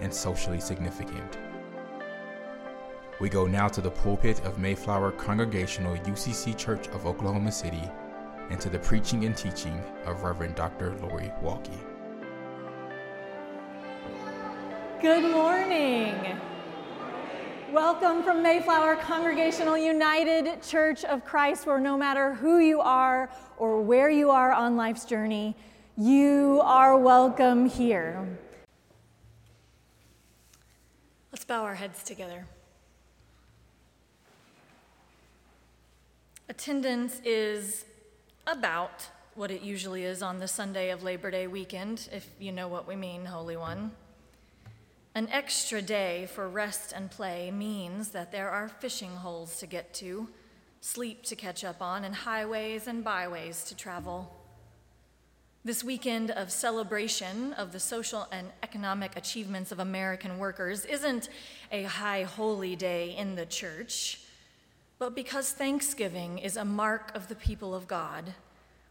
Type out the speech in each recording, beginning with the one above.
and socially significant. We go now to the pulpit of Mayflower Congregational UCC Church of Oklahoma City and to the preaching and teaching of Reverend Dr. Lori Walke. Good morning. Welcome from Mayflower Congregational United Church of Christ, where no matter who you are or where you are on life's journey, you are welcome here. Let's bow our heads together. Attendance is about what it usually is on the Sunday of Labor Day weekend, if you know what we mean, Holy One. An extra day for rest and play means that there are fishing holes to get to, sleep to catch up on, and highways and byways to travel. This weekend of celebration of the social and economic achievements of American workers isn't a high holy day in the church, but because Thanksgiving is a mark of the people of God,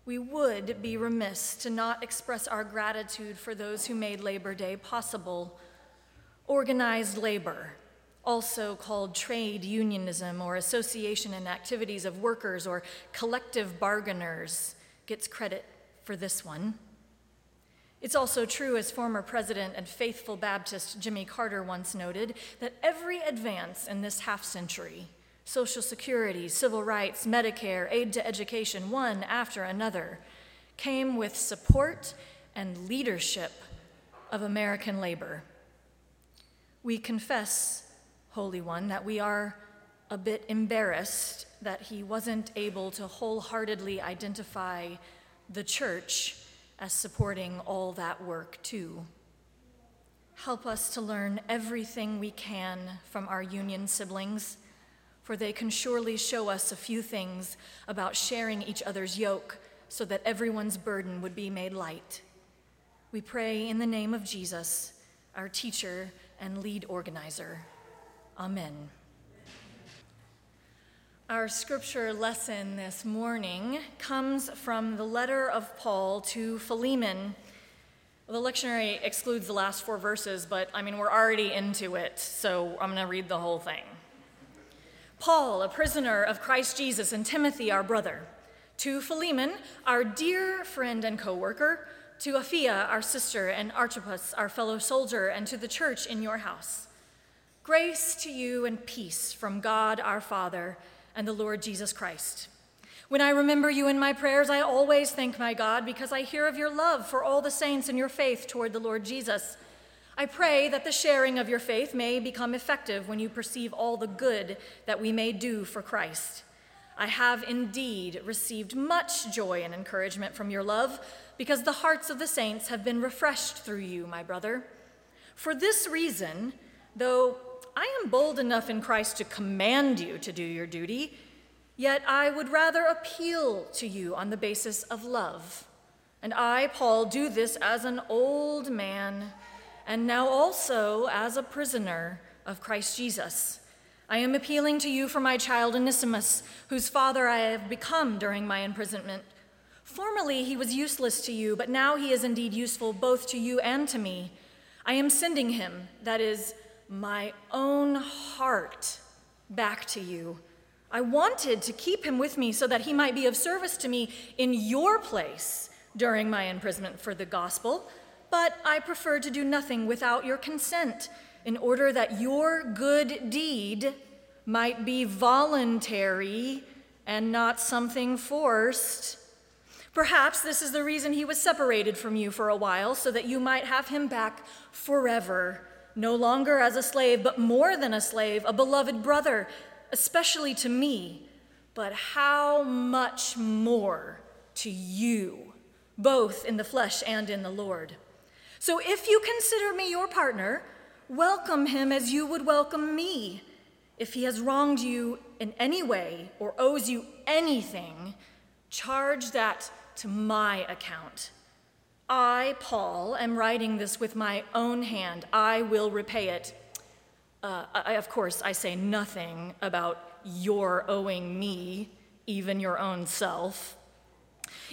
we would be remiss to not express our gratitude for those who made Labor Day possible. Organized labor, also called trade unionism or association and activities of workers or collective bargainers, gets credit for this one. It's also true, as former president and faithful Baptist Jimmy Carter once noted, that every advance in this half century Social Security, civil rights, Medicare, aid to education, one after another came with support and leadership of American labor. We confess, Holy One, that we are a bit embarrassed that he wasn't able to wholeheartedly identify the church as supporting all that work too. Help us to learn everything we can from our union siblings, for they can surely show us a few things about sharing each other's yoke so that everyone's burden would be made light. We pray in the name of Jesus, our teacher and lead organizer. Amen. Our scripture lesson this morning comes from the letter of Paul to Philemon. The lectionary excludes the last four verses, but I mean, we're already into it, so I'm going to read the whole thing. Paul, a prisoner of Christ Jesus, and Timothy, our brother, to Philemon, our dear friend and co worker, to Apphia, our sister, and Archippus, our fellow soldier, and to the church in your house. Grace to you and peace from God our Father and the Lord Jesus Christ. When I remember you in my prayers, I always thank my God because I hear of your love for all the saints and your faith toward the Lord Jesus. I pray that the sharing of your faith may become effective when you perceive all the good that we may do for Christ. I have indeed received much joy and encouragement from your love because the hearts of the saints have been refreshed through you, my brother. For this reason, though I am bold enough in Christ to command you to do your duty, yet I would rather appeal to you on the basis of love. And I, Paul, do this as an old man, and now also as a prisoner of Christ Jesus. I am appealing to you for my child Onesimus, whose father I have become during my imprisonment. Formerly he was useless to you, but now he is indeed useful both to you and to me. I am sending him, that is, my own heart back to you. I wanted to keep him with me so that he might be of service to me in your place during my imprisonment for the gospel, But I prefer to do nothing without your consent, in order that your good deed might be voluntary and not something forced. Perhaps this is the reason he was separated from you for a while, so that you might have him back forever, no longer as a slave, but more than a slave, a beloved brother, especially to me, but how much more to you, both in the flesh and in the Lord. So if you consider me your partner, welcome him as you would welcome me. If he has wronged you in any way or owes you anything, charge that to my account. I, Paul, am writing this with my own hand. I will repay it. Uh, I, of course, I say nothing about your owing me, even your own self.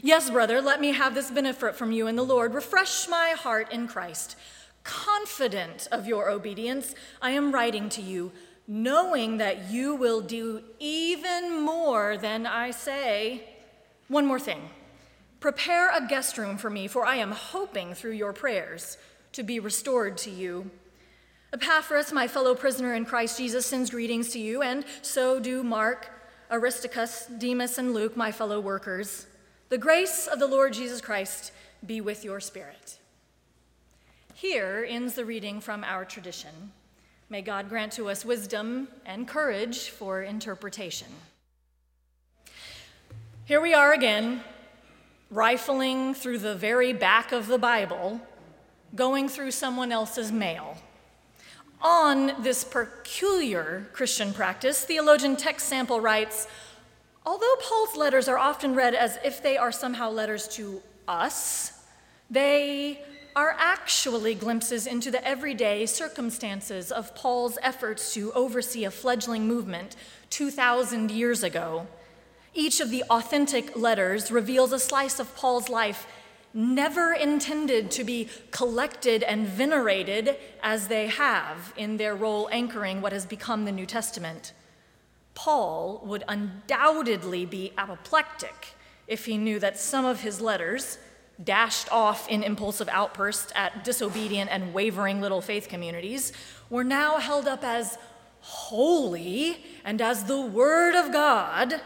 Yes, brother, let me have this benefit from you in the Lord. Refresh my heart in Christ. Confident of your obedience, I am writing to you knowing that you will do even more than I say. One more thing prepare a guest room for me, for I am hoping through your prayers to be restored to you. Epaphras, my fellow prisoner in Christ Jesus, sends greetings to you, and so do Mark, Aristarchus, Demas, and Luke, my fellow workers. The grace of the Lord Jesus Christ be with your spirit. Here ends the reading from our tradition. May God grant to us wisdom and courage for interpretation. Here we are again, rifling through the very back of the Bible, going through someone else's mail. On this peculiar Christian practice, theologian Tex Sample writes Although Paul's letters are often read as if they are somehow letters to us, they are actually glimpses into the everyday circumstances of Paul's efforts to oversee a fledgling movement 2,000 years ago. Each of the authentic letters reveals a slice of Paul's life never intended to be collected and venerated as they have in their role anchoring what has become the New Testament. Paul would undoubtedly be apoplectic if he knew that some of his letters, dashed off in impulsive outbursts at disobedient and wavering little faith communities, were now held up as holy and as the Word of God.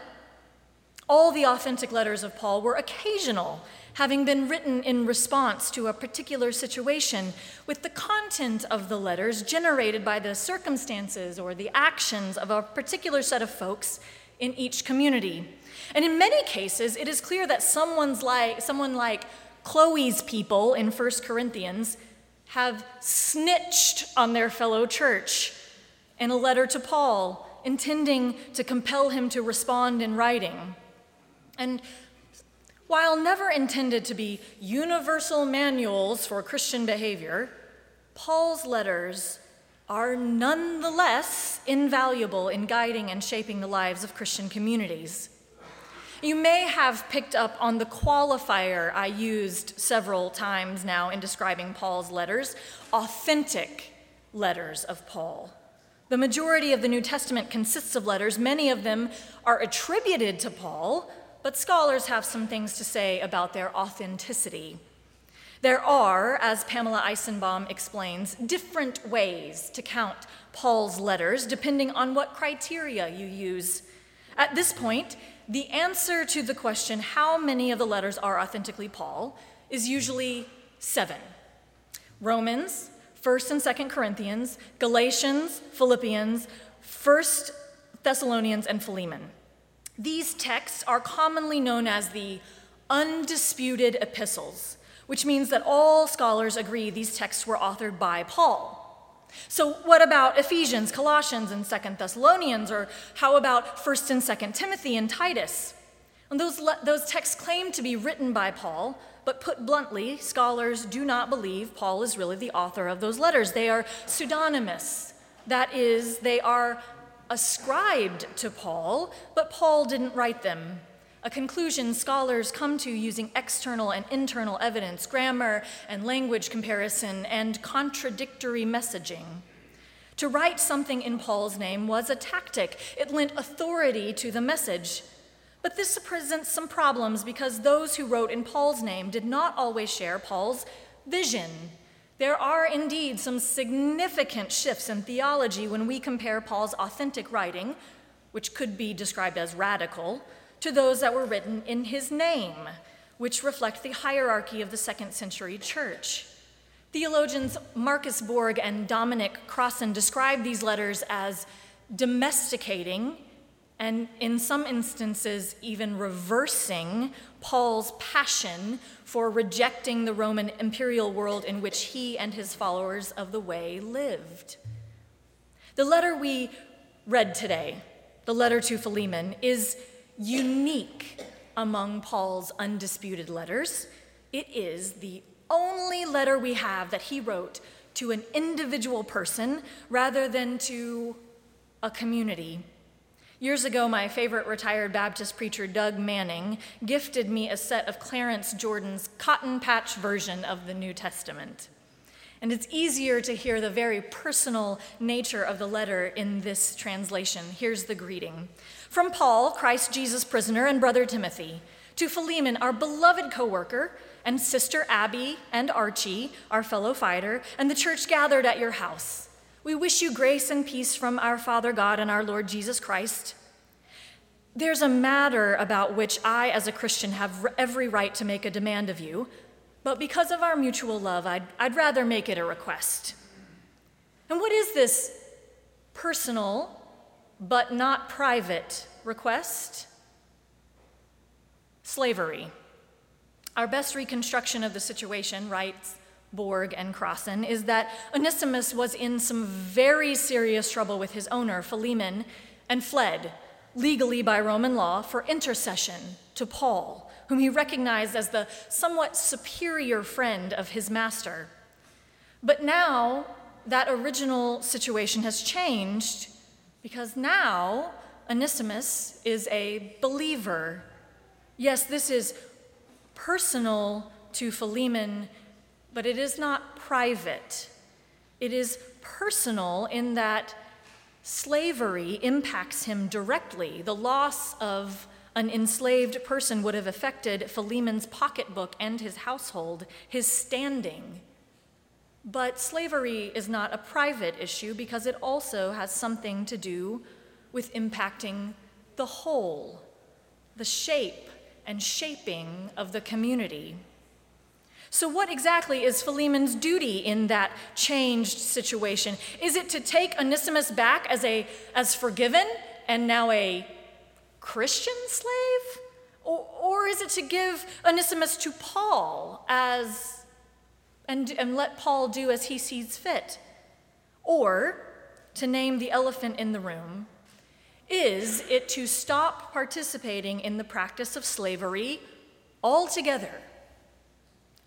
All the authentic letters of Paul were occasional, having been written in response to a particular situation, with the content of the letters generated by the circumstances or the actions of a particular set of folks in each community. And in many cases, it is clear that someone's like, someone like Chloe's people in 1 Corinthians have snitched on their fellow church in a letter to Paul, intending to compel him to respond in writing. And while never intended to be universal manuals for Christian behavior, Paul's letters are nonetheless invaluable in guiding and shaping the lives of Christian communities. You may have picked up on the qualifier I used several times now in describing Paul's letters authentic letters of Paul. The majority of the New Testament consists of letters. Many of them are attributed to Paul, but scholars have some things to say about their authenticity. There are, as Pamela Eisenbaum explains, different ways to count Paul's letters depending on what criteria you use. At this point, the answer to the question, how many of the letters are authentically Paul, is usually seven Romans, 1st and 2nd Corinthians, Galatians, Philippians, 1st Thessalonians, and Philemon. These texts are commonly known as the undisputed epistles, which means that all scholars agree these texts were authored by Paul. So, what about Ephesians, Colossians, and Second Thessalonians? Or how about 1st and 2nd Timothy and Titus? And those, le- those texts claim to be written by Paul, but put bluntly, scholars do not believe Paul is really the author of those letters. They are pseudonymous. That is, they are ascribed to Paul, but Paul didn't write them a conclusion scholars come to using external and internal evidence, grammar and language comparison, and contradictory messaging. To write something in Paul's name was a tactic, it lent authority to the message. But this presents some problems because those who wrote in Paul's name did not always share Paul's vision. There are indeed some significant shifts in theology when we compare Paul's authentic writing, which could be described as radical, to those that were written in his name, which reflect the hierarchy of the second century church. Theologians Marcus Borg and Dominic Crossan describe these letters as domesticating and, in some instances, even reversing Paul's passion for rejecting the Roman imperial world in which he and his followers of the way lived. The letter we read today, the letter to Philemon, is unique among Paul's undisputed letters. It is the only letter we have that he wrote to an individual person rather than to a community. Years ago, my favorite retired Baptist preacher, Doug Manning, gifted me a set of Clarence Jordan's cotton patch version of the New Testament. And it's easier to hear the very personal nature of the letter in this translation. Here's the greeting From Paul, Christ Jesus prisoner, and brother Timothy, to Philemon, our beloved co worker, and sister Abby and Archie, our fellow fighter, and the church gathered at your house. We wish you grace and peace from our Father God and our Lord Jesus Christ. There's a matter about which I, as a Christian, have every right to make a demand of you, but because of our mutual love, I'd, I'd rather make it a request. And what is this personal but not private request? Slavery. Our best reconstruction of the situation, writes Borg and Crossan, is that Onesimus was in some very serious trouble with his owner, Philemon, and fled, legally by Roman law, for intercession to Paul, whom he recognized as the somewhat superior friend of his master. But now that original situation has changed because now Onesimus is a believer. Yes, this is personal to Philemon but it is not private. It is personal in that slavery impacts him directly. The loss of an enslaved person would have affected Philemon's pocketbook and his household, his standing. But slavery is not a private issue because it also has something to do with impacting the whole, the shape and shaping of the community. So, what exactly is Philemon's duty in that changed situation? Is it to take Onesimus back as, a, as forgiven and now a Christian slave? Or, or is it to give Onesimus to Paul as, and, and let Paul do as he sees fit? Or, to name the elephant in the room, is it to stop participating in the practice of slavery altogether?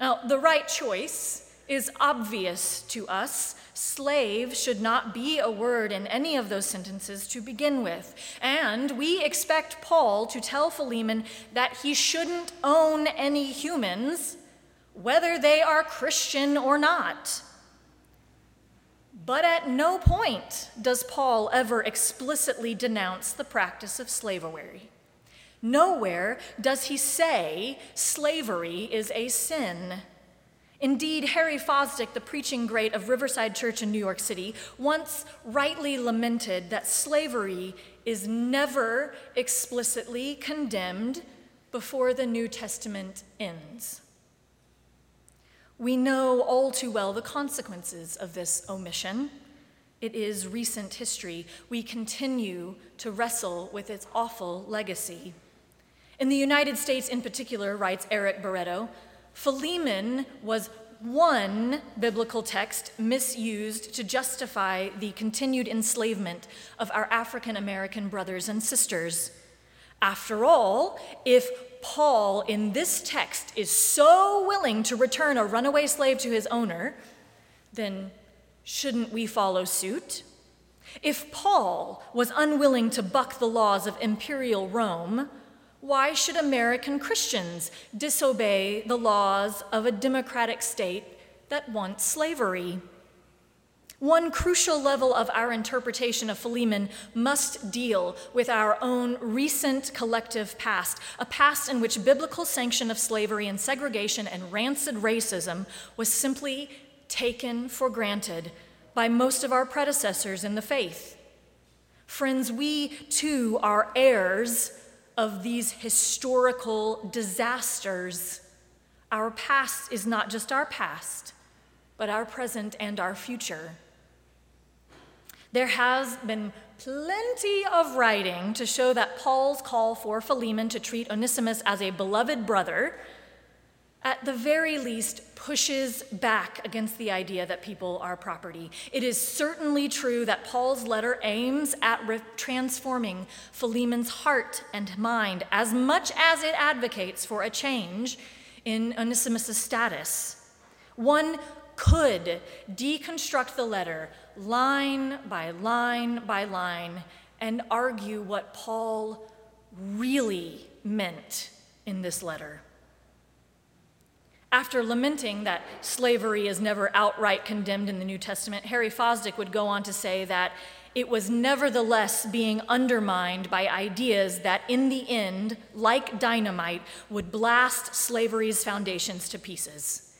Now, the right choice is obvious to us. Slave should not be a word in any of those sentences to begin with. And we expect Paul to tell Philemon that he shouldn't own any humans, whether they are Christian or not. But at no point does Paul ever explicitly denounce the practice of slavery. Nowhere does he say slavery is a sin. Indeed, Harry Fosdick, the preaching great of Riverside Church in New York City, once rightly lamented that slavery is never explicitly condemned before the New Testament ends. We know all too well the consequences of this omission. It is recent history. We continue to wrestle with its awful legacy. In the United States, in particular, writes Eric Barreto, Philemon was one biblical text misused to justify the continued enslavement of our African American brothers and sisters. After all, if Paul in this text is so willing to return a runaway slave to his owner, then shouldn't we follow suit? If Paul was unwilling to buck the laws of imperial Rome, why should American Christians disobey the laws of a democratic state that wants slavery? One crucial level of our interpretation of Philemon must deal with our own recent collective past, a past in which biblical sanction of slavery and segregation and rancid racism was simply taken for granted by most of our predecessors in the faith. Friends, we too are heirs of these historical disasters. Our past is not just our past, but our present and our future. There has been plenty of writing to show that Paul's call for Philemon to treat Onesimus as a beloved brother, at the very least, pushes back against the idea that people are property. It is certainly true that Paul's letter aims at re- transforming Philemon's heart and mind as much as it advocates for a change in Onesimus' status. One could deconstruct the letter line by line by line and argue what Paul really meant in this letter. After lamenting that slavery is never outright condemned in the New Testament, Harry Fosdick would go on to say that it was nevertheless being undermined by ideas that, in the end, like dynamite, would blast slavery's foundations to pieces.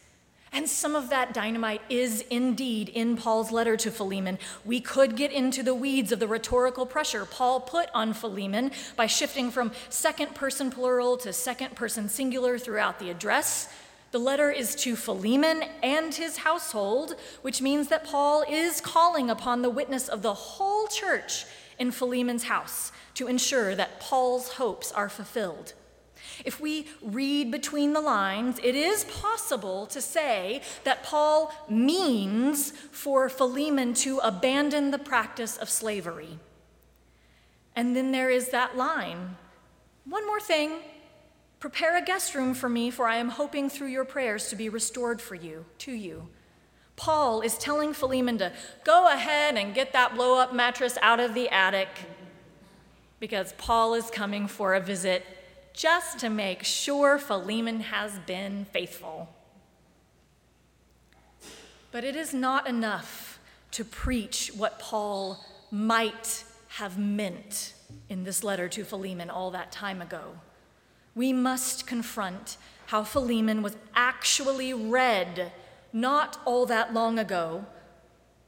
And some of that dynamite is indeed in Paul's letter to Philemon. We could get into the weeds of the rhetorical pressure Paul put on Philemon by shifting from second person plural to second person singular throughout the address. The letter is to Philemon and his household, which means that Paul is calling upon the witness of the whole church in Philemon's house to ensure that Paul's hopes are fulfilled. If we read between the lines, it is possible to say that Paul means for Philemon to abandon the practice of slavery. And then there is that line one more thing prepare a guest room for me, for I am hoping through your prayers to be restored for you, to you. Paul is telling Philemon to go ahead and get that blow up mattress out of the attic because Paul is coming for a visit just to make sure Philemon has been faithful. But it is not enough to preach what Paul might have meant in this letter to Philemon all that time ago. We must confront how Philemon was actually read not all that long ago,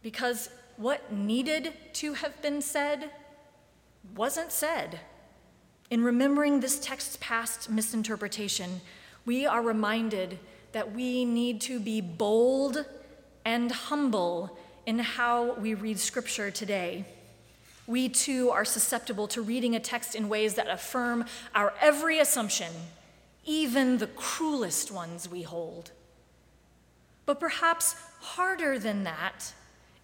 because what needed to have been said wasn't said. In remembering this text's past misinterpretation, we are reminded that we need to be bold and humble in how we read Scripture today. We too are susceptible to reading a text in ways that affirm our every assumption, even the cruelest ones we hold. But perhaps harder than that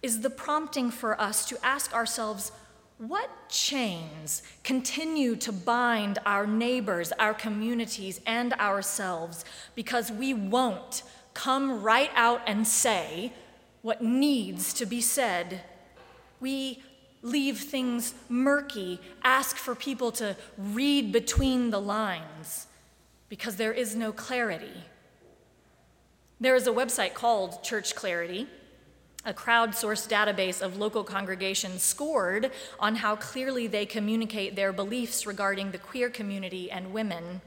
is the prompting for us to ask ourselves what chains continue to bind our neighbors, our communities, and ourselves because we won't come right out and say what needs to be said? We leave things murky, ask for people to read between the lines because there is no clarity. There is a website called Church Clarity a crowdsourced database of local congregations scored on how clearly they communicate their beliefs regarding the queer community and women.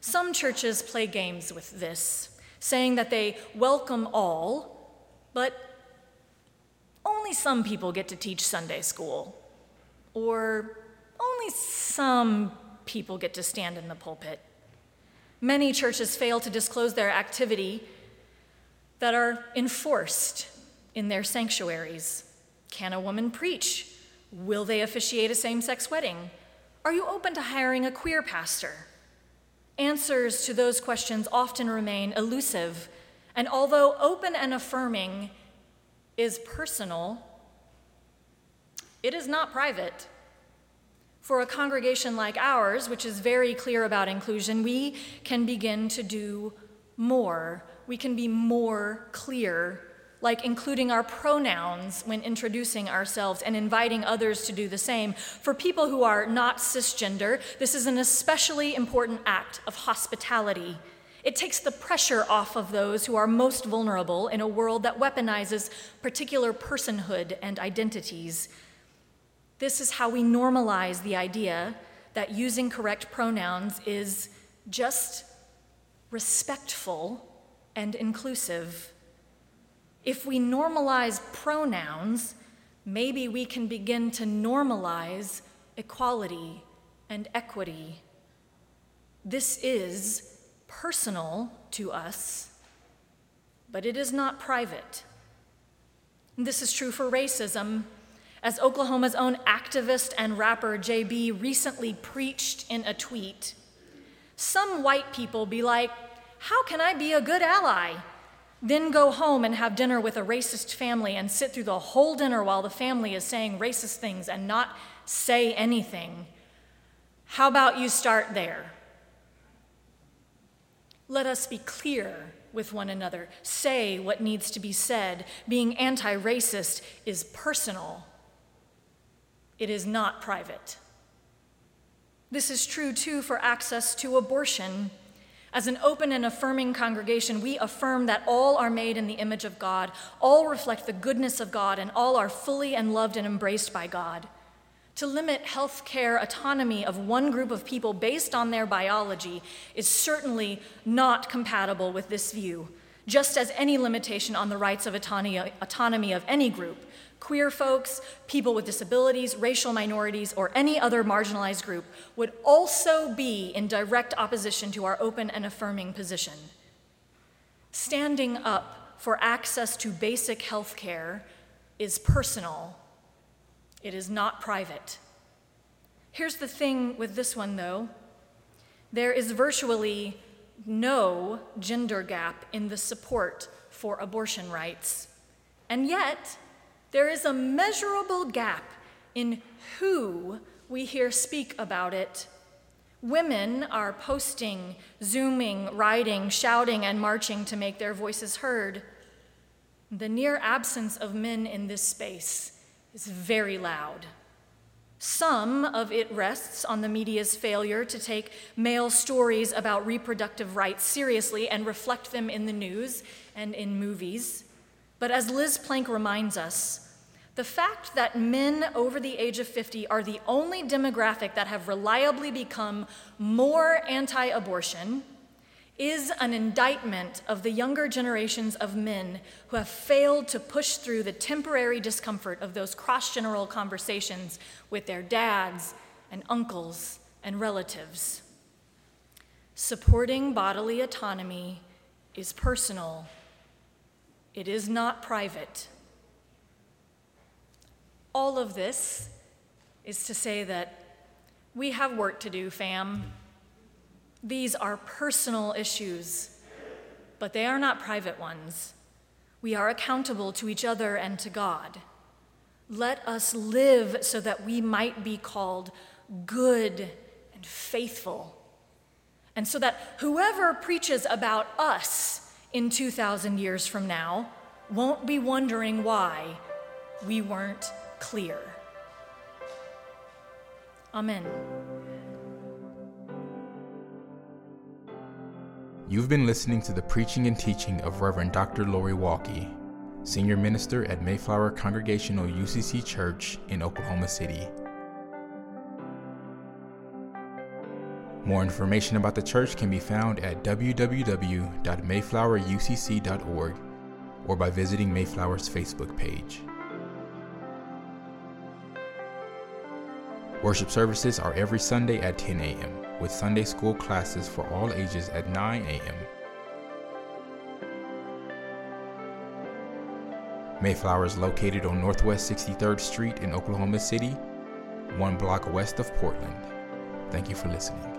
Some churches play games with this, saying that they welcome all, but only some people get to teach Sunday school, or only some people get to stand in the pulpit. Many churches fail to disclose their activity that are enforced in their sanctuaries? Can a woman preach? Will they officiate a same sex wedding? Are you open to hiring a queer pastor? Answers to those questions often remain elusive, and although open and affirming is personal, it is not private. For a congregation like ours, which is very clear about inclusion, we can begin to do more. We can be more clear like including our pronouns when introducing ourselves and inviting others to do the same. For people who are not cisgender, this is an especially important act of hospitality. It takes the pressure off of those who are most vulnerable in a world that weaponizes particular personhood and identities. This is how we normalize the idea that using correct pronouns is just respectful and inclusive. If we normalize pronouns, maybe we can begin to normalize equality and equity. This is personal to us, but it is not private. And This is true for racism. As Oklahoma's own activist and rapper Jabee recently preached in a tweet, some white people be like, How can I be a good ally? Then go home and have dinner with a racist family and sit through the whole dinner while the family is saying racist things and not say anything. How about you start there? Let us be clear with one another. Say what needs to be said. Being anti racist is personal, it is not private. This is true too for access to abortion. As an open and affirming congregation, we affirm that all are made in the image of God, all reflect the goodness of God, and all are fully and loved and embraced by God. To limit health care autonomy of one group of people based on their biology is certainly not compatible with this view, just as any limitation on the rights of autonomy of any group queer folks, people with disabilities, racial minorities, or any other marginalized group would also be in direct opposition to our open and affirming position. Standing up for access to basic health care is personal it is not private. Here's the thing with this one, though there is virtually no gender gap in the support for abortion rights. And yet, there is a measurable gap in who we hear speak about it. Women are posting, zooming, writing, shouting, and marching to make their voices heard. The near absence of men in this space is very loud. Some of it rests on the media's failure to take male stories about reproductive rights seriously and reflect them in the news and in movies. But as Liz Plank reminds us, the fact that men over the age of 50 are the only demographic that have reliably become more anti abortion is an indictment of the younger generations of men who have failed to push through the temporary discomfort of those cross general conversations with their dads and uncles and relatives. Supporting bodily autonomy is personal, it is not private. All of this is to say that we have work to do, fam. These are personal issues, but they are not private ones. We are accountable to each other and to God. Let us live so that we might be called good and faithful. And so that whoever preaches about us in 2,000 years from now won't be wondering why we weren't clear. Amen. You've been listening to the preaching and teaching of Reverend Dr. Lori Walke, Senior Minister at Mayflower Congregational UCC Church in Oklahoma City. More information about the church can be found at www.mayflowerucc.org or by visiting Mayflower's Facebook page. Worship services are every Sunday at 10 a.m with Sunday school classes for all ages at 9 a.m. Mayflower is located on Northwest 63rd Street in Oklahoma City, one block west of Portland. Thank you for listening.